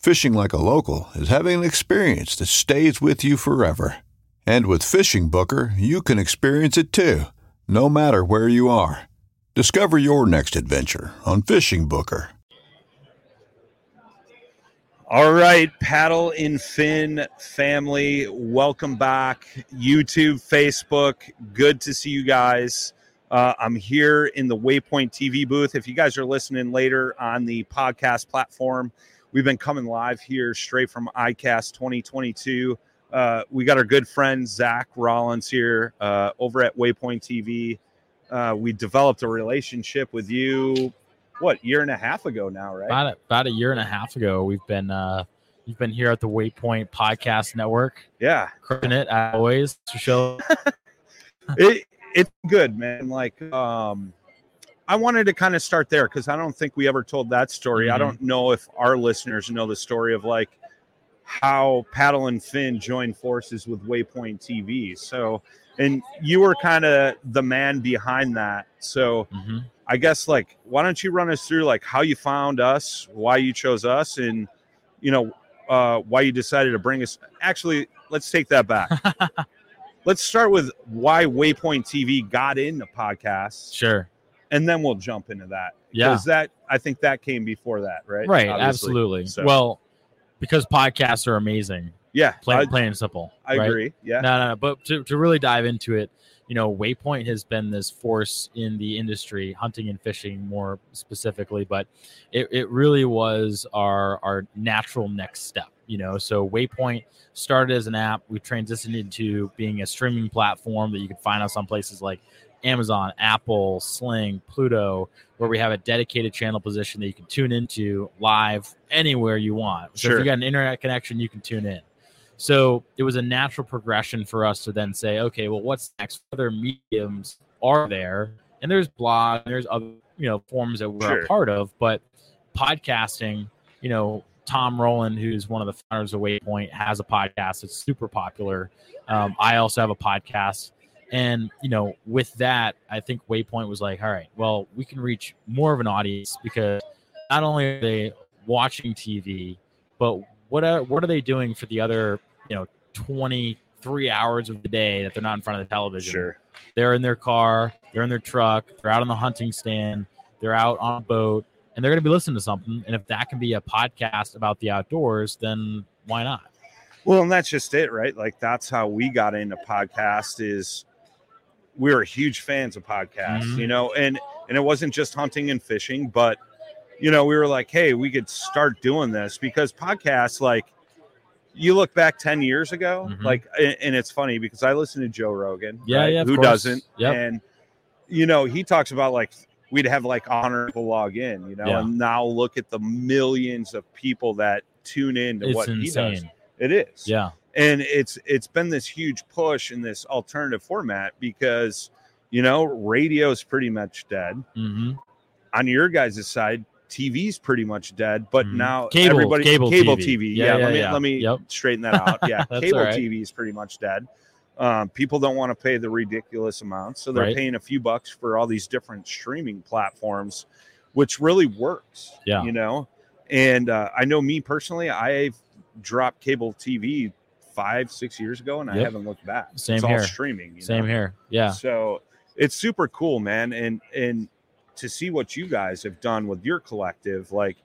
Fishing like a local is having an experience that stays with you forever. And with Fishing Booker, you can experience it too, no matter where you are. Discover your next adventure on Fishing Booker. All right, Paddle and Fin family, welcome back. YouTube, Facebook, good to see you guys. Uh, I'm here in the Waypoint TV booth. If you guys are listening later on the podcast platform, we've been coming live here straight from ICAST 2022. Uh, we got our good friend Zach Rollins here uh, over at Waypoint TV. Uh, we developed a relationship with you what year and a half ago now, right? About a, about a year and a half ago, we've been uh, you've been here at the Waypoint Podcast Network. Yeah, crushing it always. To show it, it's good, man. Like, um, I wanted to kind of start there because I don't think we ever told that story. Mm-hmm. I don't know if our listeners know the story of like how Paddle and Fin joined forces with Waypoint TV. So, and you were kind of the man behind that. So. Mm-hmm. I guess like why don't you run us through like how you found us, why you chose us, and you know uh, why you decided to bring us. Actually, let's take that back. let's start with why Waypoint TV got into podcasts. Sure. And then we'll jump into that. Yeah. Because that I think that came before that, right? Right. Obviously. Absolutely. So, Well, because podcasts are amazing. yeah, Plain, I, plain and simple. I right? agree. Yeah. No, no, no. But to, to really dive into it, you know, Waypoint has been this force in the industry, hunting and fishing more specifically, but it, it really was our our natural next step, you know. So Waypoint started as an app. We transitioned into being a streaming platform that you can find us on places like Amazon, Apple, Sling, Pluto, where we have a dedicated channel position that you can tune into live anywhere you want. So Sure. if you got an internet connection, you can tune in. So it was a natural progression for us to then say, okay, well, what's next? What other mediums are there? And there's blog, and there's other, you know, forms that we're Sure. a part of, but podcasting, you know, Tom Rowland, who's one of the founders of Waypoint, has a podcast. It's super popular. Um, I also have a podcast. And, you know, with that, I think Waypoint was like, all right, well, we can reach more of an audience because not only are they watching TV, but what are, what are they doing for the other, you know, 23 hours of the day that they're not in front of the television? Sure. They're in their car, they're in their truck, they're out on the hunting stand, they're out on a boat, and they're going to be listening to something. And if that can be a podcast about the outdoors, then why not? Well, and that's just it, right? Like that's how we got into podcast is we were huge fans of podcasts, Mhm. you know, and and it wasn't just hunting and fishing, but you know, we were like, hey, we could start doing this because podcasts like you look back 10 years ago, Mhm. like and, it's funny because I listen to Joe Rogan. Yeah, right? yeah, Who course. doesn't? Yep. And you know, he talks about like we'd have like honor to log in, you know, Yeah. and now look at the millions of people that tune in to It's what he does. It is Yeah. And it's it's been this huge push in this alternative format because you know radio is pretty much dead hmm on your guys' side tv's pretty much dead but Mhm. now Cable- everybody cable cable TV. tv, Yeah, yeah, yeah, let me yeah. let me Yep. straighten that out yeah cable right. tv is pretty much dead Um, people don't want to pay the ridiculous amounts, so they're Right. paying a few bucks for all these different streaming platforms, which really works. Yeah. you know. And uh, I know me personally, I've dropped cable TV five, six years ago, and I haven't looked back. Same it's all here. streaming. you Same know? here. Yeah. So it's super cool, man. And and to see what you guys have done with your collective, like,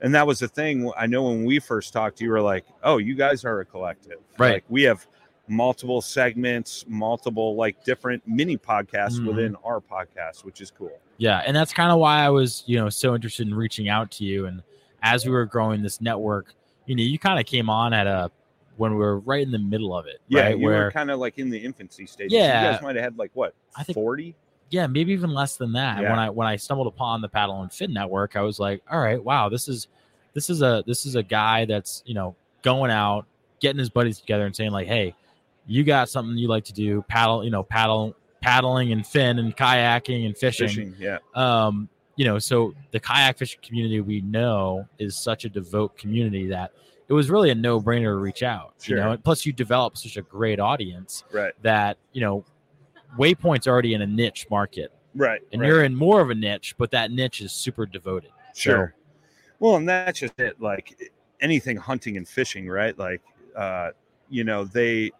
and that was the thing. I know when we first talked, you were like, "Oh, you guys are a collective, Right. Like we have multiple segments, multiple like different mini podcasts Mhm. within our podcast, which is cool. Yeah, and that's kind of why I was, you know, so interested in reaching out to you. And as we were growing this network, you know, you kind of came on at a when we were right in the middle of it, Yeah, right? you Where were kind of like in the infancy stage. Yeah. you guys might have had like what I think- forty. yeah, maybe even less than that. Yeah. When I when I stumbled upon the Paddle and Fin Network, I was like, all right, wow, this is this is a this is a guy that's you know going out, getting his buddies together and saying like, hey, you got something you like to do, paddle, you know, paddle, paddling and fin and kayaking and fishing. Fishing, yeah, um you know so the kayak fishing community we know is such a devout community that it was really a no-brainer to reach out you know and plus you develop such a great audience right, that you know waypoint's already in a niche market right, and right. you're in more of a niche but that niche is super devoted Sure. Well, and that's just it. Like anything hunting and fishing, right? Like, uh, you know, they,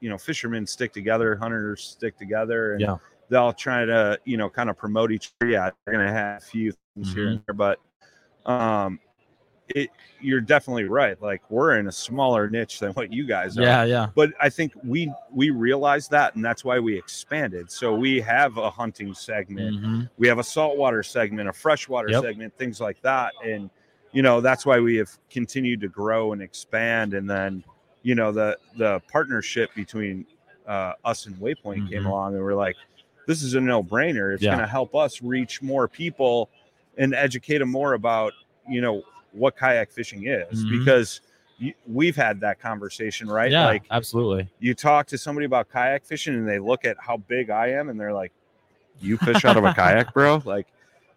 you know, fishermen stick together, hunters stick together, and Yeah. they'll try to, you know, kind of promote each other. Yeah, they're gonna have a few things here Mm-hmm. and there, but um, it you're definitely right. Like we're in a smaller niche than what you guys are yeah yeah but I think we we realized that, and that's why we expanded. So we have a hunting segment, Mhm. we have a saltwater segment, a freshwater Yep. segment, things like that, and you know that's why we have continued to grow and expand. And then you know the the partnership between uh, us and Waypoint came Mhm. along, and we're like, this is a no brainer. It's Yeah. going to help us reach more people and educate them more about you know what kayak fishing is Mhm. because. you- We've had that conversation, right? yeah Like absolutely you talk to somebody about kayak fishing and they look at how big I am and they're like, You fish out of a kayak, bro? Like,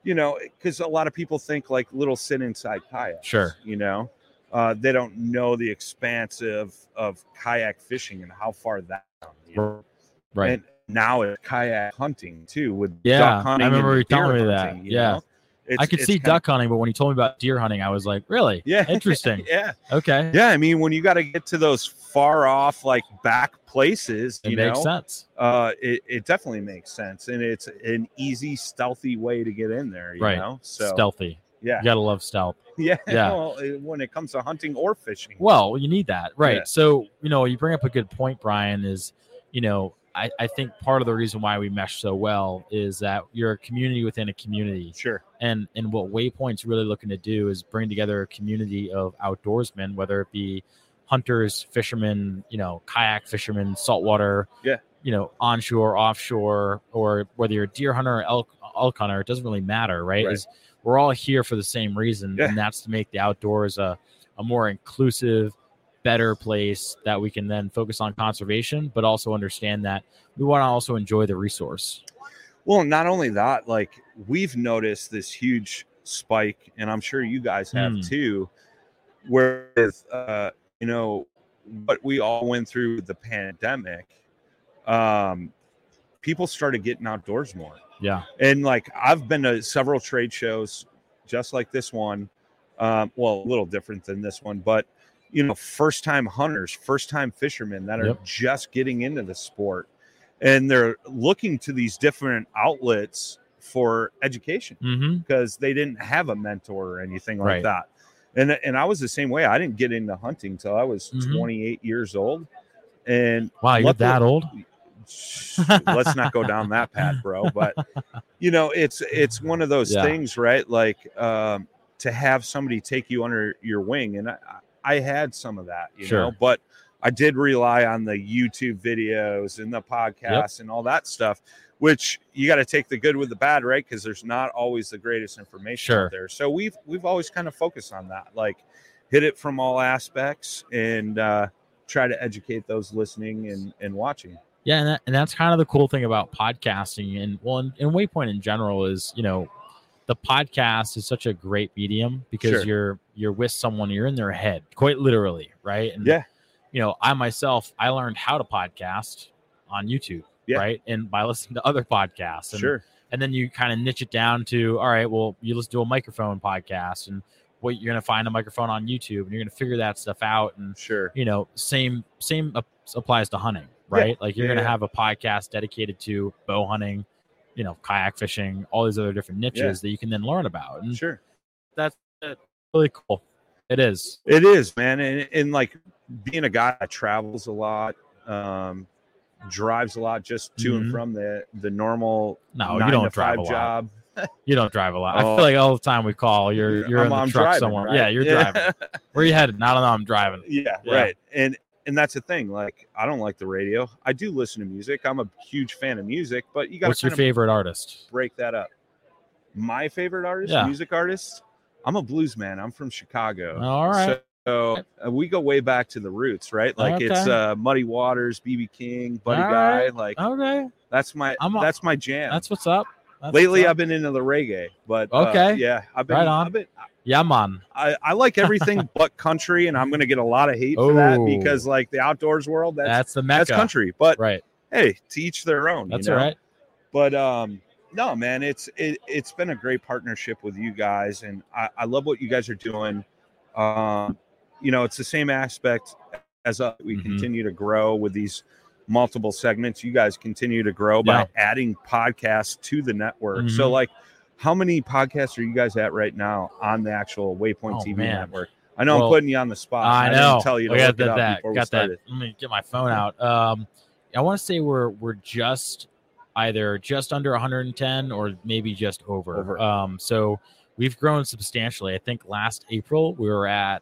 you know, because a lot of people think like little sit inside kayaks. Sure. You know, uh, they don't know the expanse of, of kayak fishing and how far that. you know? right And now it's kayak hunting too with Yeah, duck I remember you telling me that. Yeah. know? It's- i could see duck hunting but when you told me about deer hunting i was like really Yeah. interesting yeah. okay Yeah. I mean, when you got to get to those far off, like back places, it you makes know, sense uh it, it definitely makes sense and it's an easy stealthy way to get in there you Right. know so stealthy yeah you gotta love stealth yeah Yeah. well, when it comes to hunting or fishing Well, you need that, right? Yeah. So, you know, you bring up a good point, Brian. Is you know, I, I think part of the reason why we mesh so well is that you're a community within a community, sure and and what Waypoint's really looking to do is bring together a community of outdoorsmen, whether it be hunters, fishermen, you know, kayak fishermen, saltwater, Yeah. you know, onshore, offshore, or whether you're a deer hunter or elk elk hunter, it doesn't really matter, right? Right. Is we're all here for the same reason, Yeah. and that's to make the outdoors a a more inclusive, better place that we can then focus on conservation, but also understand that we want to also enjoy the resource. well not only that like we've noticed this huge spike and i'm sure you guys have Hmm. too where uh you know what we all went through the pandemic um people started getting outdoors more Yeah. and like I've been to several trade shows, just like this one. Um, well, a little different than this one, but you know, first time hunters, first time fishermen that are Yep. just getting into the sport, and they're looking to these different outlets for education Mm-hmm. because they didn't have a mentor or anything like Right. that. And and I was the same way. I didn't get into hunting till I was Mhm. 28 years old, and Wow, you're luckily- that old? let's not go down that path bro but you know it's it's one of those Yeah. things right like um to have somebody take you under your wing and i i had some of that you Sure. know but i did rely on the youtube videos and the podcasts and all that stuff which you got to take the good with the bad right because there's not always the greatest information Sure. out there so we've we've always kind of focused on that like hit it from all aspects and uh try to educate those listening and and watching Yeah, and, that, and that's kind of the cool thing about podcasting and well, and, and Waypoint in general is you know, the podcast is such a great medium because Sure. you're you're with someone, you're in their head, quite literally, right? And Yeah. you know, I myself, I learned how to podcast on YouTube, Yeah. right? And by listening to other podcasts. And, Sure. And then you kind of niche it down to, all right, well, you listen do a microphone podcast and what you're going to find a microphone on YouTube and you're going to figure that stuff out. And, Sure. you know, same, same applies to hunting, right? Like you're Yeah, going to have a podcast dedicated to bow hunting, you know, kayak fishing, all these other different niches that you can then learn about. And Sure. that's uh, really cool. It is. It is, man, and, and like being a guy that travels a lot, um, drives a lot, just to Mhm. and from the the normal No, you don't drive a lot. job. You don't drive a lot. I Oh. feel like all the time we call, you're you're I'm, in the I'm truck driving, somewhere. right? Yeah, you're driving. Where you headed? I don't know. I'm driving. yeah, Yeah. right. And and that's the thing. Like, I don't like the radio. I do listen to music. I'm a huge fan of music, but you got What's your favorite artist? break that up. My favorite artist, Yeah. music artist. I'm a blues man. I'm from Chicago. All right. So uh, we go way back to the roots, right? Like it's uh, Muddy Waters, BB King, Buddy All Guy. right. Like Okay, that's my a- that's my jam. that's what's up. That's Lately, what's I've been into the reggae, but uh, Okay. yeah, I've been, Right on. I've been, yeah, man. I, I like everything but country, and I'm going to get a lot of hate for that Oh. because like the outdoors world, that's That's the that's, country. But Right. hey, to each their own. That's you know? right. But um, no, man, it's it, it's been a great partnership with you guys, and I, I love what you guys are doing. Um, you know, it's the same aspect as uh, we Mhm. continue to grow with these multiple segments. You guys continue to grow by Yeah. adding podcasts to the network. So, Mhm. like, how many podcasts are you guys at right now on the actual Waypoint Oh, TV man. network? I know Well, I'm putting you on the spot. I didn't know. tell you to I got look it that. up that before we got that. Let me get my phone out. Um, I want to say we're we're just either just under 110 or maybe just over. Over. Um, so we've grown substantially. I think last April we were at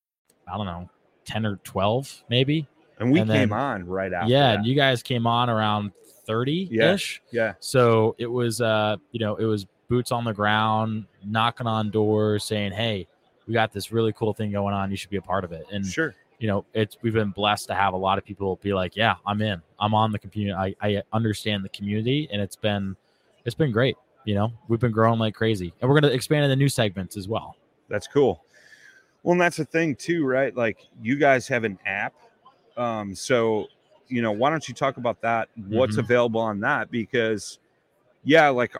I don't know 10 or 12 maybe. And we And came then- on right after. yeah, that. and you guys came on around 30 ish. yeah. So it was, uh, you know, it was boots on the ground, knocking on doors, saying, "Hey, we got this really cool thing going on. You should be a part of it." And Sure. you know, it's we've been blessed to have a lot of people be like, "Yeah, I'm in. I'm on the community. I, I understand the community, and it's been, it's been great. You know, we've been growing like crazy, and we're going to expand into new segments as well. That's cool. Well, and that's the thing too, right? Like you guys have an app. Um, so you know, why don't you talk about that? What's Mhm. available on that? Because yeah, like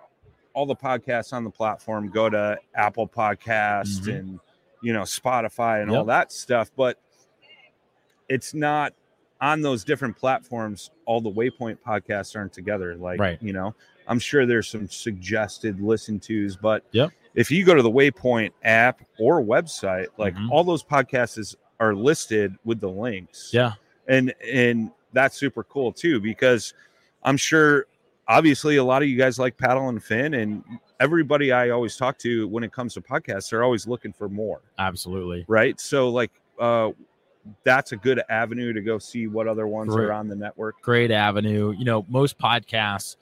all the podcasts on the platform go to Apple Podcast Mhm. and you know, Spotify and all that stuff, but it's not on those different platforms, all the Waypoint podcasts aren't together. Like, Right. you know, I'm sure there's some suggested listen tos, but Yep. If you go to the Waypoint app or website, like Mhm. all those podcasts are listed with the links. Yeah, And and that's super cool too, because I'm sure obviously a lot of you guys like paddle and fin and everybody I always talk to when it comes to podcasts, they're always looking for more absolutely. right? So like uh that's a good avenue to go see what other ones Great. are on the network. Great avenue. You know, most podcasts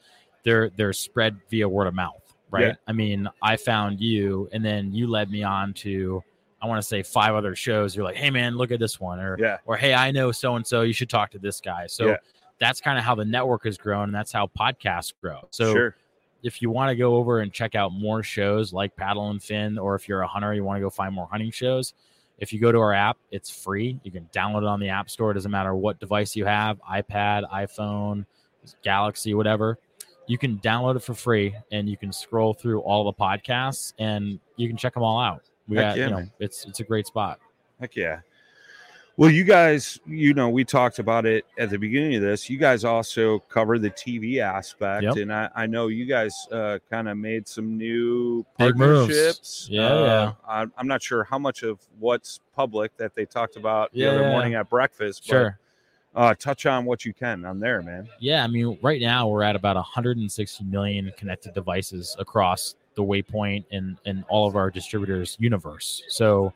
they're they're spread via word of mouth, right? Yeah. I mean, I found you, and then you led me on to I want to say five other shows. You're like, hey man, look at this one, or Yeah. or hey, I know so and so. You should talk to this guy. So Yeah. that's kind of how the network has grown, and that's how podcasts grow. So sure. if you want to go over and check out more shows like Paddle and Fin, or if you're a hunter, you want to go find more hunting shows. If you go to our app, it's free. You can download it on the App Store. It doesn't matter what device you have iPad, iPhone, Galaxy, whatever. You can download it for free and you can scroll through all the podcasts and you can check them all out. We Heck got, yeah, you know, man. it's it's a great spot. Heck yeah. Well, you guys, you know, we talked about it at the beginning of this. You guys also cover the TV aspect, Yep. and I, I know you guys uh, kind of made some new partnerships. Yeah, Uh, yeah. I'm, I'm not sure how much of what's public that they talked about the Yeah, other morning at breakfast. but, Sure. Uh, touch on what you can on there, man. Yeah, I mean, right now we're at about 160 million connected devices across the Waypoint and and all of our distributors universe. So,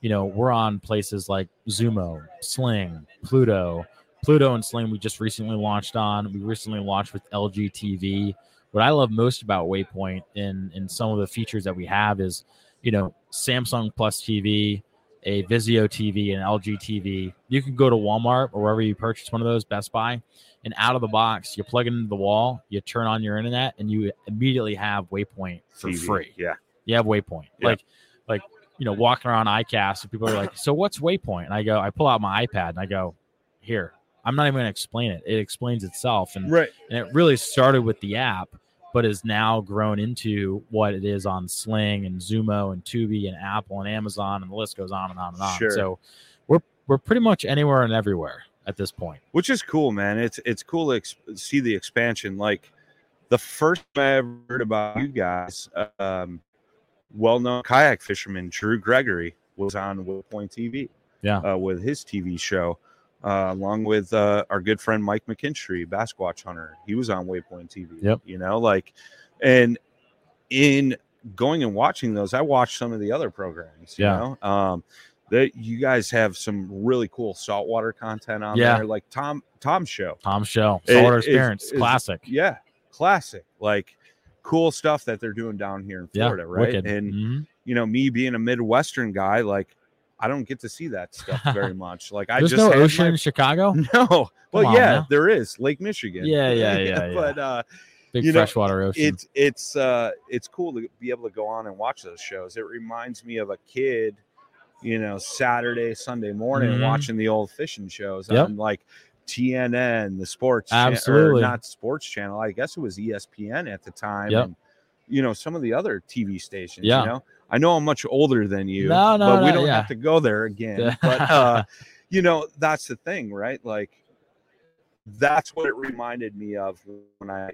you know, we're on places like Xumo, Sling, Pluto. Pluto and Sling we just recently launched on. We recently launched with LG TV. What I love most about Waypoint and and some of the features that we have is, you know, Samsung Plus TV, a Vizio TV, and LG TV. You can go to Walmart or wherever you purchase one of those, Best Buy, and out of the box, you plug it into the wall, you turn on your internet, and you immediately have Waypoint for TV. free. Yeah. You have Waypoint. Yeah. Like, like you know, walking around iCast, and people are like, "So what's Waypoint?" And I go, I pull out my iPad and I go, "Here." I'm not even going to explain it. It explains itself, and Right. and it really started with the app, but has now grown into what it is on Sling and Xumo and Tubi and Apple and Amazon, and the list goes on and on and on. Sure. So we're we're pretty much anywhere and everywhere at this point. which is cool, man. It's it's cool to ex- see the expansion. Like the first time I ever heard about you guys, um, well-known kayak fisherman Drew Gregory was on Waypoint TV. Yeah. uh, with his TV show, uh, along with uh, our good friend Mike McKinstry, Basquatch Hunter. He was on Waypoint TV. Yep. You know, like, and in going and watching those, I watched some of the other programs. You Yeah. know, um, that you guys have some really cool saltwater content on Yeah. there, like Tom Tom's show. Tom's show, Saltwater is- Experience, is- classic. Yeah, classic. Like cool stuff that they're doing down here in Yeah, Florida, right? wicked. And Mhm. you know, me being a Midwestern guy, like I don't get to see that stuff very much. Like I there's just no ocean my- in Chicago. no. Well, on yeah, now. there is Lake Michigan. Yeah, yeah, yeah, but uh, Big you know, freshwater ocean. it's it's uh it's cool to be able to go on and watch those shows. It reminds me of a kid, you know, Saturday, Sunday morning Mhm. watching the old fishing shows Yep. on like TNN, the sports Absolutely. not sports channel. I guess it was ESPN at the time. Yep. And you know, some of the other TV stations, Yeah. you know. I know I'm much older than you, No, no, but we don't yeah. have to go there again. but uh you know, that's the thing, right? Like that's what it reminded me of when I,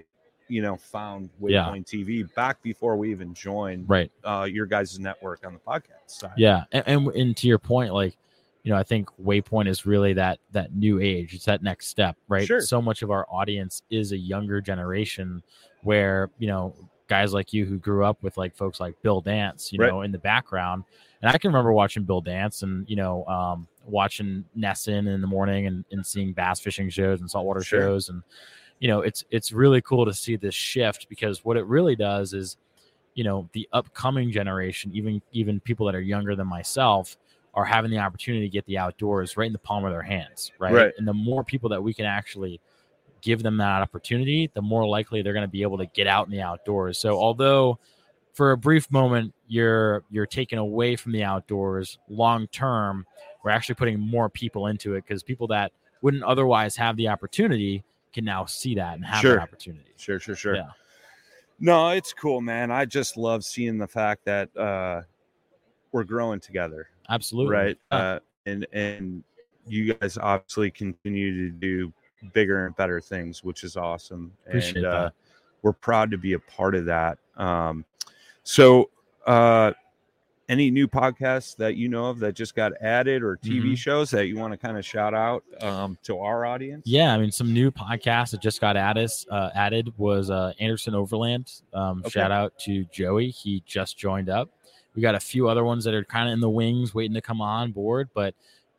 you know, found Yeah. Waypoint TV back before we even joined right. uh, your guys' network on the podcast side. Yeah, and, and and to your point, like you know, I think Waypoint is really that that new age. It's that next step, right? Sure. So much of our audience is a younger generation, where you know guys like you who grew up with like folks like Bill Dance, you Right. know, in the background. And I can remember watching Bill Dance and you know um, watching Nesson in the morning and, and seeing bass fishing shows and saltwater Sure. shows and you know it's it's really cool to see this shift because what it really does is you know the upcoming generation even even people that are younger than myself are having the opportunity to get the outdoors right in the palm of their hands right, Right. and the more people that we can actually give them that opportunity the more likely they're going to be able to get out in the outdoors so although for a brief moment you're you're taken away from the outdoors long term we're actually putting more people into it because people that wouldn't otherwise have the opportunity can now see that and have Sure. that opportunity Sure, sure, sure. Yeah. No, it's cool, man. I just love seeing the fact that uh, we're growing together, absolutely right? Yeah. Uh, and and you guys obviously continue to do bigger and better things, which is awesome. Appreciate and uh, we're proud to be a part of that. Um, so, uh, any new podcasts that you know of that just got added or TV Mhm. shows that you want to kind of shout out um, to our audience? Yeah, I mean, some new podcasts that just got added uh, added was uh, Anderson Overland. Um, Okay. Shout out to Joey; he just joined up. We got a few other ones that are kind of in the wings, waiting to come on board. But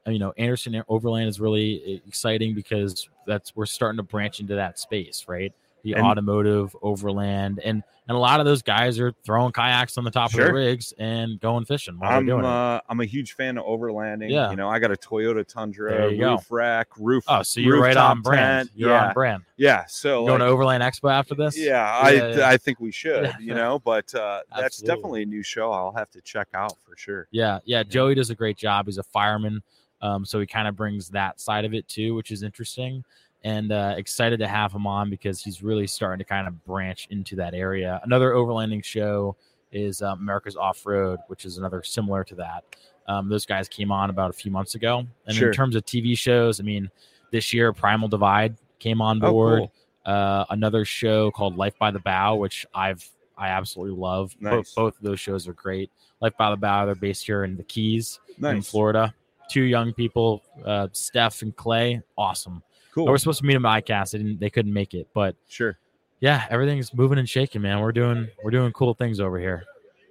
uh, you know, Anderson Overland is really exciting because that's we're starting to branch into that space, right? The And- automotive overland, and and a lot of those guys are throwing kayaks on the top of the rigs and going fishing while I'm doing uh, I'm a huge fan of overlanding. Yeah. you know, I got a Toyota Tundra, you go. roof rack, roof. Oh, so you're right on brand. tent. You're yeah, on brand. yeah. So You going to Overland Expo after this? yeah, Yeah, I yeah. I think we should. You know, but uh, that's definitely a new show. I'll have to check out for sure. Yeah, yeah. Joey does a great job. He's a fireman, um, so he kind of brings that side of it too, which is interesting. And uh, excited to have him on because he's really starting to kind of branch into that area. Another overlanding show is uh, America's Off Road, which is another similar to that. Um, those guys came on about a few months ago. And Sure. in terms of TV shows, I mean, this year Primal Divide came on Oh, board. cool. uh, another show called Life by the Bow, which I've I absolutely love. Nice. both of those shows are great. Life by the Bow, they're based here in the Keys in Florida. Two young people, uh, Steph and Clay, awesome. cool. I was supposed to meet them at ICAST, they, didn't, they couldn't make it, but sure. yeah, everything's moving and shaking, man. We're doing we're doing cool things over here.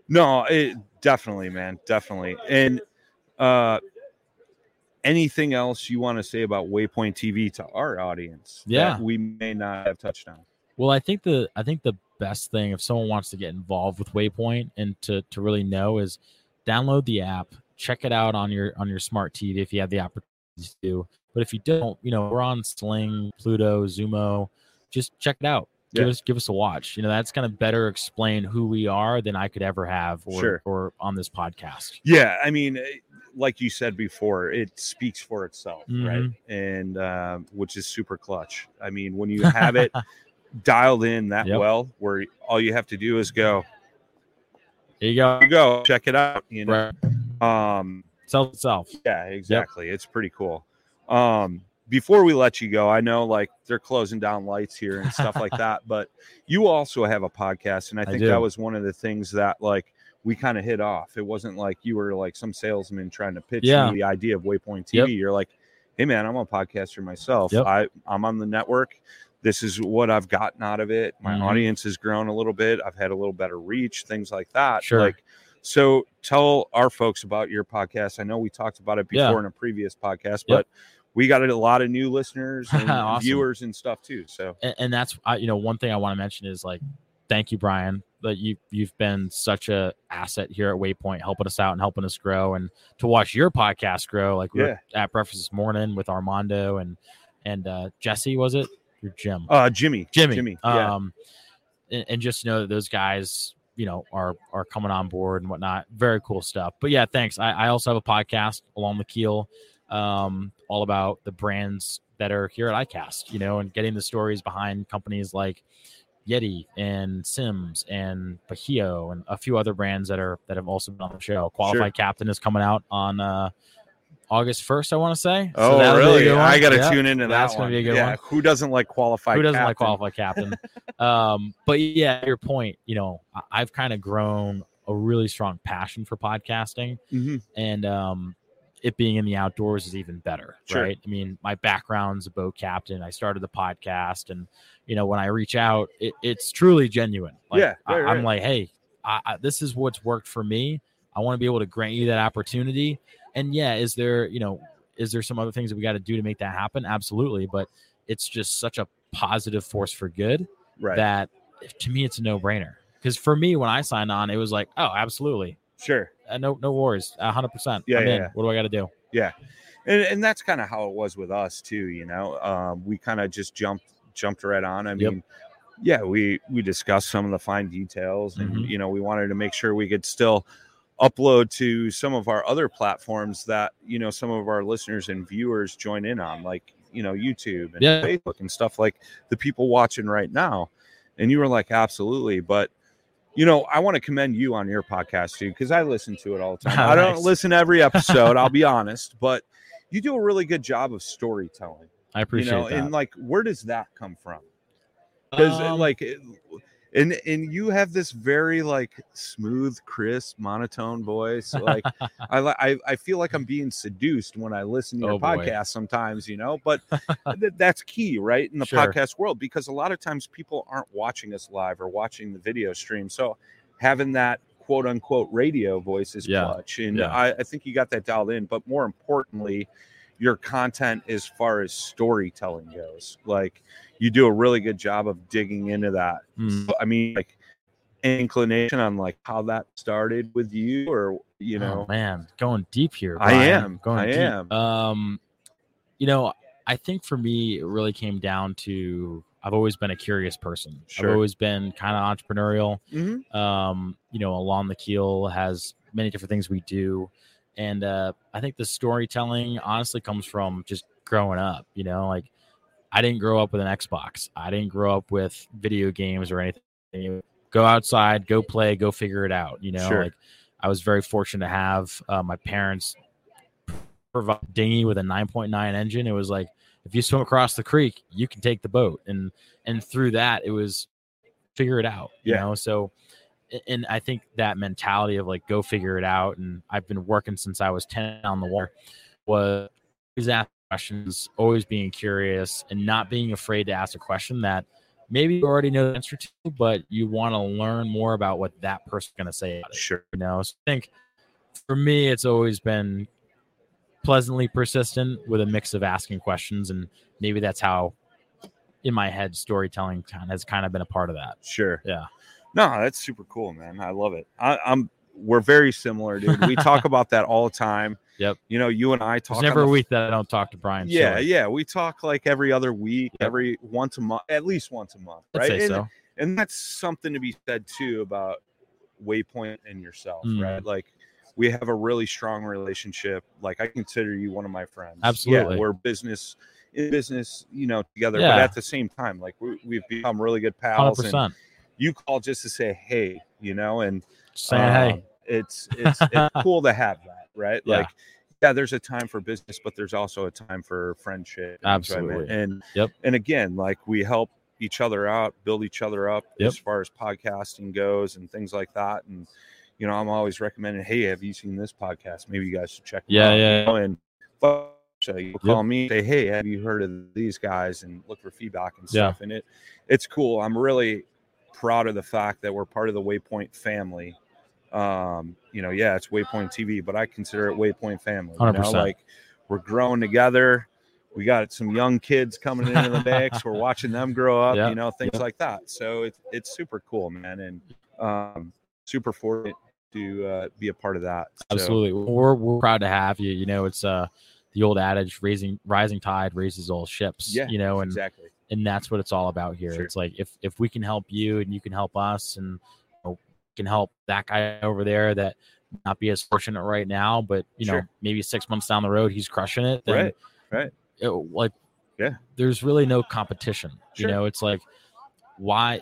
No, it definitely, man, definitely. And Uh, anything else you want to say about Waypoint TV to our audience? Yeah. that we may not have touched on. Well, I think the I think the best thing if someone wants to get involved with Waypoint and to to really know is download the app, check it out on your on your smart TV if you have the opportunity to. But if you don't, you know, we're on Sling, Pluto, Xumo. Just check it out. Give Yeah. us give us a watch. You know, that's gonna better explain who we are than I could ever have or Sure. or on this podcast. Yeah, I mean, eh, like you said before, it speaks for itself, right? Mhm. And um, which is super clutch. I mean, when you have it dialed in that Yep. well, where all you have to do is go, There you go. "Here you go, check it out. You know, Right. Um, Sells itself. yeah, exactly. It's pretty cool. Um, before we let you go, I know like they're closing down lights here and stuff like that, but you also have a podcast, and I I think do. that was one of the things that like we kind of hit off. It wasn't like you were like some salesman trying to pitch Yeah. me the idea of Waypoint TV. Yep. You're like, hey man, I'm a podcaster myself. Yep. I I'm on the network. This is what I've gotten out of it. My Mhm. audience has grown a little bit. I've had a little better reach, things like that. Sure. Like, so tell our folks about your podcast. I know we talked about it before Yeah. in a previous podcast, Yep. but we got a lot of new listeners and Awesome. viewers and stuff too. So and, and that's I, you know one thing I want to mention is like thank you Brian that you you've been such a asset here at Waypoint helping us out and helping us grow and to watch your podcast grow like we Yeah. at breakfast this morning with Armando and and uh Jesse was it your Jim uh Jimmy. Jimmy Jimmy. Yeah. um and, and just know that those guys you know are are coming on board and whatnot very cool stuff but yeah thanks I, I also have a podcast along the keel um all about the brands that are here at iCast, you know, and getting the stories behind companies like Yeti and Simms and Bajio and a few other brands that are that have also been on the show. Qualified Sure. Captain is coming out on uh August first, I want to say. So Oh, that'll be a really? I got to Yeah, tune into that. That's gonna be a good yeah. one. Who doesn't like qualified? Who doesn't like captain? qualified captain? um, but yeah, your point. You know, I- I've kind of grown a really strong passion for podcasting, Mhm. and um, it being in the outdoors is even better, Sure. right? I mean, my background's a boat captain. I started the podcast, and you know, when I reach out, it, it's truly genuine. Like, Yeah, I, right, I'm right. like, hey, I, I, this is what's worked for me. I want to be able to grant you that opportunity. And yeah, is there, you know, is there some other things that we got to do to make that happen? Absolutely, but it's just such a positive force for good Right. that to me it's a no-brainer. Because for me, when I signed on, it was like, oh, absolutely, sure. uh, no, no worries, hundred percent. Yeah, I'm yeah, in. yeah. What do I got to do? Yeah. And, and that's kind of how it was with us too you know um, we kind of just jumped jumped right on i Yep. mean yeah we we discussed some of the fine details and Mhm. you know we wanted to make sure we could still upload to some of our other platforms that you know some of our listeners and viewers join in on like you know youtube and Yeah. facebook and stuff like the people watching right now and you were like absolutely but you know, I want to commend you on your podcast too, because I listen to it all the time. I don't Nice. listen to every episode, I'll be honest, but you do a really good job of storytelling. I appreciate you know, that. and like, where does that come from? Because Um, like, it- and and you have this very like smooth, crisp, monotone voice. Like, I I I feel like I'm being seduced when I listen to your Oh, boy. podcast sometimes, you know. But th- that's key, right, in the Sure. podcast world, because a lot of times people aren't watching us live or watching the video stream. So having that quote unquote radio voice is Yeah. clutch, and Yeah. I, I think you got that dialed in. But more importantly, your content as far as storytelling goes, like you do a really good job of digging into that. Mm. I mean, like inclination on like how that started with you, or you know, oh, man, going deep here. I am. going I deep. am. Um, you know, I think for me, it really came down to I've always been a curious person. Sure. I've always been kind of entrepreneurial. Mhm. um, you know, along the keel has many different things we do. And uh, I think the storytelling honestly comes from just growing up, you know, like I didn't grow up with an Xbox. I didn't grow up with video games or anything. Go outside, go play, go figure it out. You know, Sure. like I was very fortunate to have uh, my parents provide dinghy with a 9.9 engine. It was like, if you swim across the creek, you can take the boat. And, and through that, it was figure it out, you Yeah. know? So, and I think that mentality of like go figure it out, and I've been working since I was ten on the water, was always asking questions, always being curious, and not being afraid to ask a question that maybe you already know the answer to, but you want to learn more about what that person's going to say about it. Sure. You know, so I think for me, it's always been pleasantly persistent with a mix of asking questions, and maybe that's how, in my head, storytelling has kind of been a part of that. Sure. Yeah. No, that's super cool, man. I love it. I, I'm we're very similar, dude. We talk about that all the time. Yep. You know, you and I talk. There's never a week that I don't talk to Brian. Yeah, yeah. We talk like every other week, Yep. every once a month, at least once a month, right? and, so. and that's something to be said too about Waypoint and yourself, Mm. right? Like we have a really strong relationship. Like I consider you one of my friends. Absolutely. Yeah, we're business in business, you know, together. But at the same time, like we, we've become really good pals. And percent. You call just to say hey, you know, and Saying um, hey, it's it's it's cool to have that, right? Yeah. Like, yeah, there's a time for business, but there's also a time for friendship. and enjoyment. Absolutely. And Yep. and again, like we help each other out, build each other up Yep. as far as podcasting goes and things like that. And you know, I'm always recommending, hey, have you seen this podcast? Maybe you guys should check. Yeah, out, you yeah, know, And so you call me, say, hey, have you heard of these guys? And look for feedback and Yeah. stuff. And it it's cool. I'm really proud of the fact that we're part of the Waypoint family. Um, you know, yeah, it's Waypoint TV, but I consider it Waypoint family. You know, 100%. like we're growing together. We got some young kids coming into the mix. We're watching them grow up, Yeah, you know, things yeah. like that. So it's it's super cool, man, and um, super fortunate to uh, be a part of that. So, absolutely. We're we're proud to have you. You know, it's uh the old adage, raising rising tide raises all ships. Yeah, You know, and exactly. And that's what it's all about here. Sure. It's like if if we can help you and you can help us and you know, can help that guy over there that not be as fortunate right now, but you know maybe six months down the road he's crushing it. Then Right, right. it- like Yeah. there's really no competition. Sure. You know, it's like why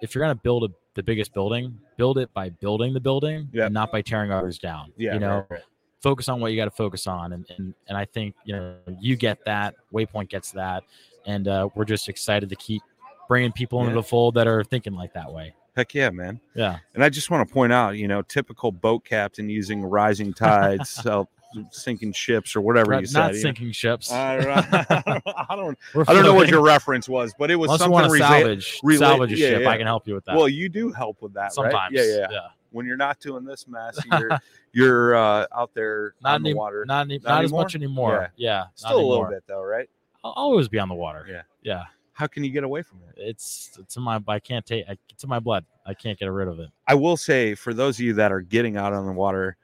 if you're gonna build a, the biggest building, build it by building the building Yep. and not by tearing others down. Yeah, you know, right, right. focus on what you got to focus on and, and and i think you know you get that waypoint gets that and uh, we're just excited to keep bringing people into the fold that are thinking like that way Heck yeah, man. yeah And I just want to point out, you know, typical boat captain using rising tides, sinking ships or whatever Not- you said. not you know. sinking ships I don't, I don't, I don't know what your reference was, but it was Unless something rela- salvage rela- salvage a yeah, ship yeah. i can help you with that Well, you do help with that, sometimes right? Yeah, yeah, yeah. When you're not doing this mess, you're you're uh, out there not on the water. not, any, Not not, as much anymore yeah, not Still a little bit though, right? I'll always be on the water Yeah. yeah How can you get away from it? it's it's in my i can't take it's in my blood i can't get rid of it I will say for those of you that are getting out on the water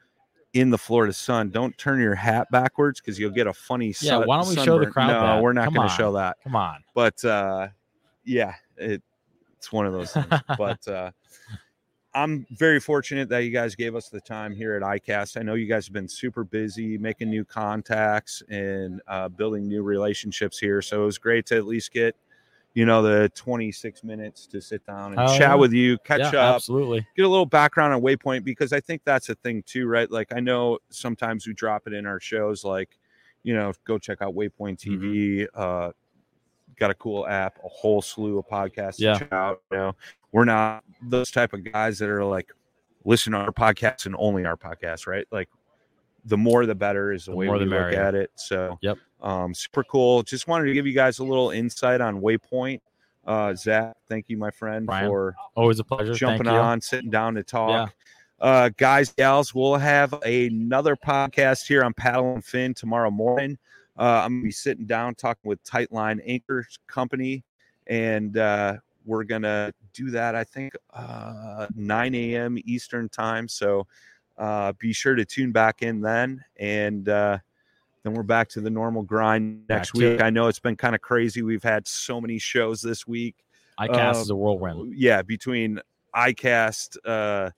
in the Florida sun, don't turn your hat backwards because you'll get a funny. Yeah, sun- why don't we show the crowd No, that? we're not going to show that. come on But uh, yeah, it, it's one of those things. but uh, I'm very fortunate that you guys gave us the time here at ICAST. I know you guys have been super busy making new contacts and uh, building new relationships here. So it was great to at least get, you know, the 26 minutes to sit down and Hell chat with you, catch yeah up, absolutely get a little background on Waypoint because I think that's a thing too, right? Like I know sometimes we drop it in our shows, like you know, go check out Waypoint TV. Uh, got a cool app, a whole slew of podcasts Yeah. to check out. You know, we're not those type of guys that are like listen to our podcast and only our podcast, right? Like the more the better is the, The way we the look merrier. at it. So Yep. um, super cool. Just wanted to give you guys a little insight on Waypoint. Uh, Zach, thank you, my friend, Brian, for always a pleasure jumping Thank you. on, sitting down to talk. Uh, guys, gals, we'll have another podcast here on Paddle and Fin tomorrow morning. Uh, I'm gonna be sitting down talking with Tightline Anchors Company, and uh, we're gonna do that. I think uh, 9 a.m. Eastern time. So uh, be sure to tune back in then, and uh, then we're back to the normal grind next week. it. I know it's been kind of crazy. We've had so many shows this week ICAST Uh, is a whirlwind. yeah between icast uh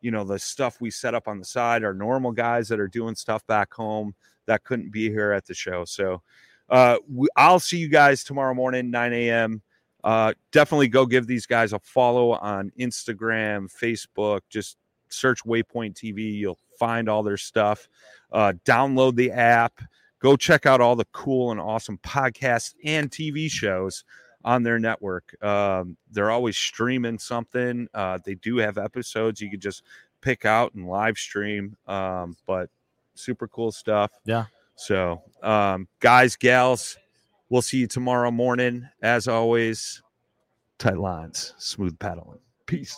you know the stuff we set up on the side our normal guys that are doing stuff back home that couldn't be here at the show so uh we, i'll see you guys tomorrow morning 9 a.m uh definitely go give these guys a follow on instagram facebook just search waypoint tv you'll find all their stuff uh download the app go check out all the cool and awesome podcasts and tv shows on their network. Um, they're always streaming something. Uh, they do have episodes you could just pick out and live stream. Um, but super cool stuff. Yeah. So, um, guys, gals, we'll see you tomorrow morning. As always, tight lines, smooth paddling. Peace.